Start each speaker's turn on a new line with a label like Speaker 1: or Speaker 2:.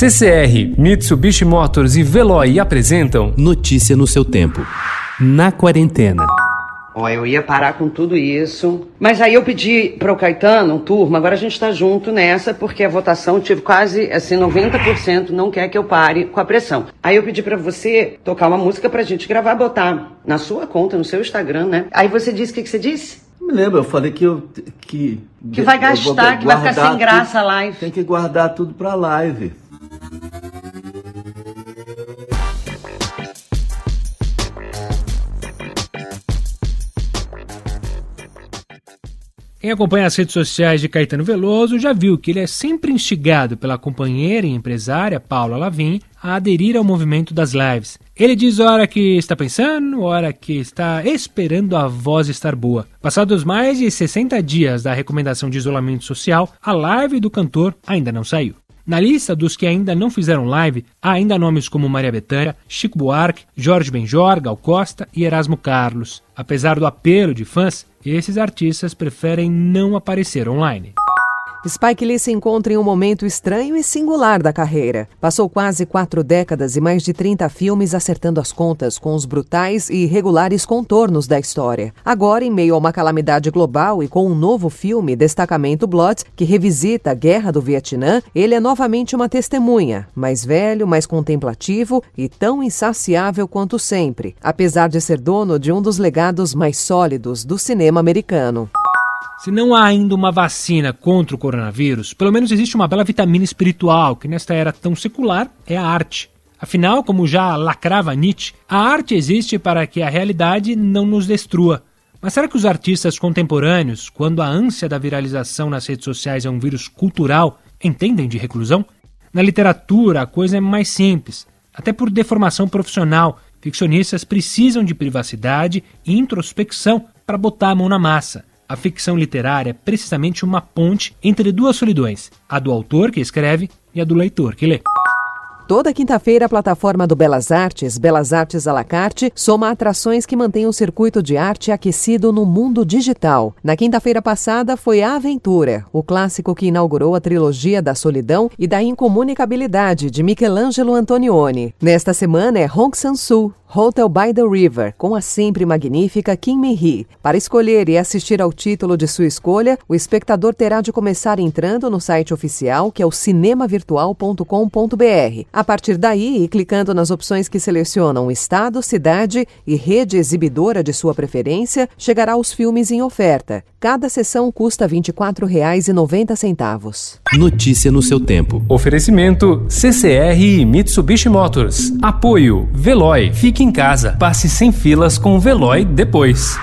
Speaker 1: CCR, Mitsubishi Motors e Veloy apresentam
Speaker 2: Notícia no seu tempo. Na quarentena.
Speaker 3: Ó, eu ia parar com tudo isso. Mas aí eu pedi para o Caetano, turma, agora a gente está junto nessa, porque a votação tive quase, assim, 90% não quer que eu pare com a pressão. Aí eu pedi para você tocar uma música pra gente gravar, botar na sua conta, no seu Instagram, né? Aí você disse, o que, que você disse?
Speaker 4: Não me lembro, eu falei que eu... Que,
Speaker 3: que vai gastar, que vai ficar sem graça a live.
Speaker 4: Tem que guardar tudo pra live.
Speaker 5: Quem acompanha as redes sociais de Caetano Veloso já viu que ele é sempre instigado pela companheira e empresária Paula Lavin a aderir ao movimento das lives. Ele diz hora que está pensando, hora que está esperando a voz estar boa. Passados mais de 60 dias da recomendação de isolamento social, a live do cantor ainda não saiu. Na lista dos que ainda não fizeram live, há ainda nomes como Maria Bethânia, Chico Buarque, Jorge Benjor, Gal Costa e Erasmo Carlos. Apesar do apelo de fãs, esses artistas preferem não aparecer online.
Speaker 6: Spike Lee se encontra em um momento estranho e singular da carreira. Passou quase quatro décadas e mais de 30 filmes acertando as contas com os brutais e irregulares contornos da história. Agora, em meio a uma calamidade global e com um novo filme, Destacamento Blood, que revisita a Guerra do Vietnã, ele é novamente uma testemunha, mais velho, mais contemplativo e tão insaciável quanto sempre, apesar de ser dono de um dos legados mais sólidos do cinema americano.
Speaker 5: Se não há ainda uma vacina contra o coronavírus, pelo menos existe uma bela vitamina espiritual que, nesta era tão secular, é a arte. Afinal, como já lacrava Nietzsche, a arte existe para que a realidade não nos destrua. Mas será que os artistas contemporâneos, quando a ânsia da viralização nas redes sociais é um vírus cultural, entendem de reclusão? Na literatura, a coisa é mais simples. Até por deformação profissional, ficcionistas precisam de privacidade e introspecção para botar a mão na massa. A ficção literária é precisamente uma ponte entre duas solidões, a do autor que escreve e a do leitor que lê.
Speaker 6: Toda quinta-feira, a plataforma do Belas Artes, Belas Artes à la carte, soma atrações que mantêm o circuito de arte aquecido no mundo digital. Na quinta-feira passada foi A Aventura, o clássico que inaugurou a trilogia da solidão e da incomunicabilidade de Michelangelo Antonioni. Nesta semana é Hong Sang-soo, Hotel by the River, com a sempre magnífica Kim Min-hee. Para escolher e assistir ao título de sua escolha, o espectador terá de começar entrando no site oficial, que é o cinemavirtual.com.br. A partir daí, e clicando nas opções que selecionam estado, cidade e rede exibidora de sua preferência, chegará aos filmes em oferta. Cada sessão custa R$ 24,90.
Speaker 2: Notícia no seu tempo.
Speaker 1: Oferecimento CCR e Mitsubishi Motors. Apoio Veloy. Fique em casa. Passe sem filas com o Veloy depois.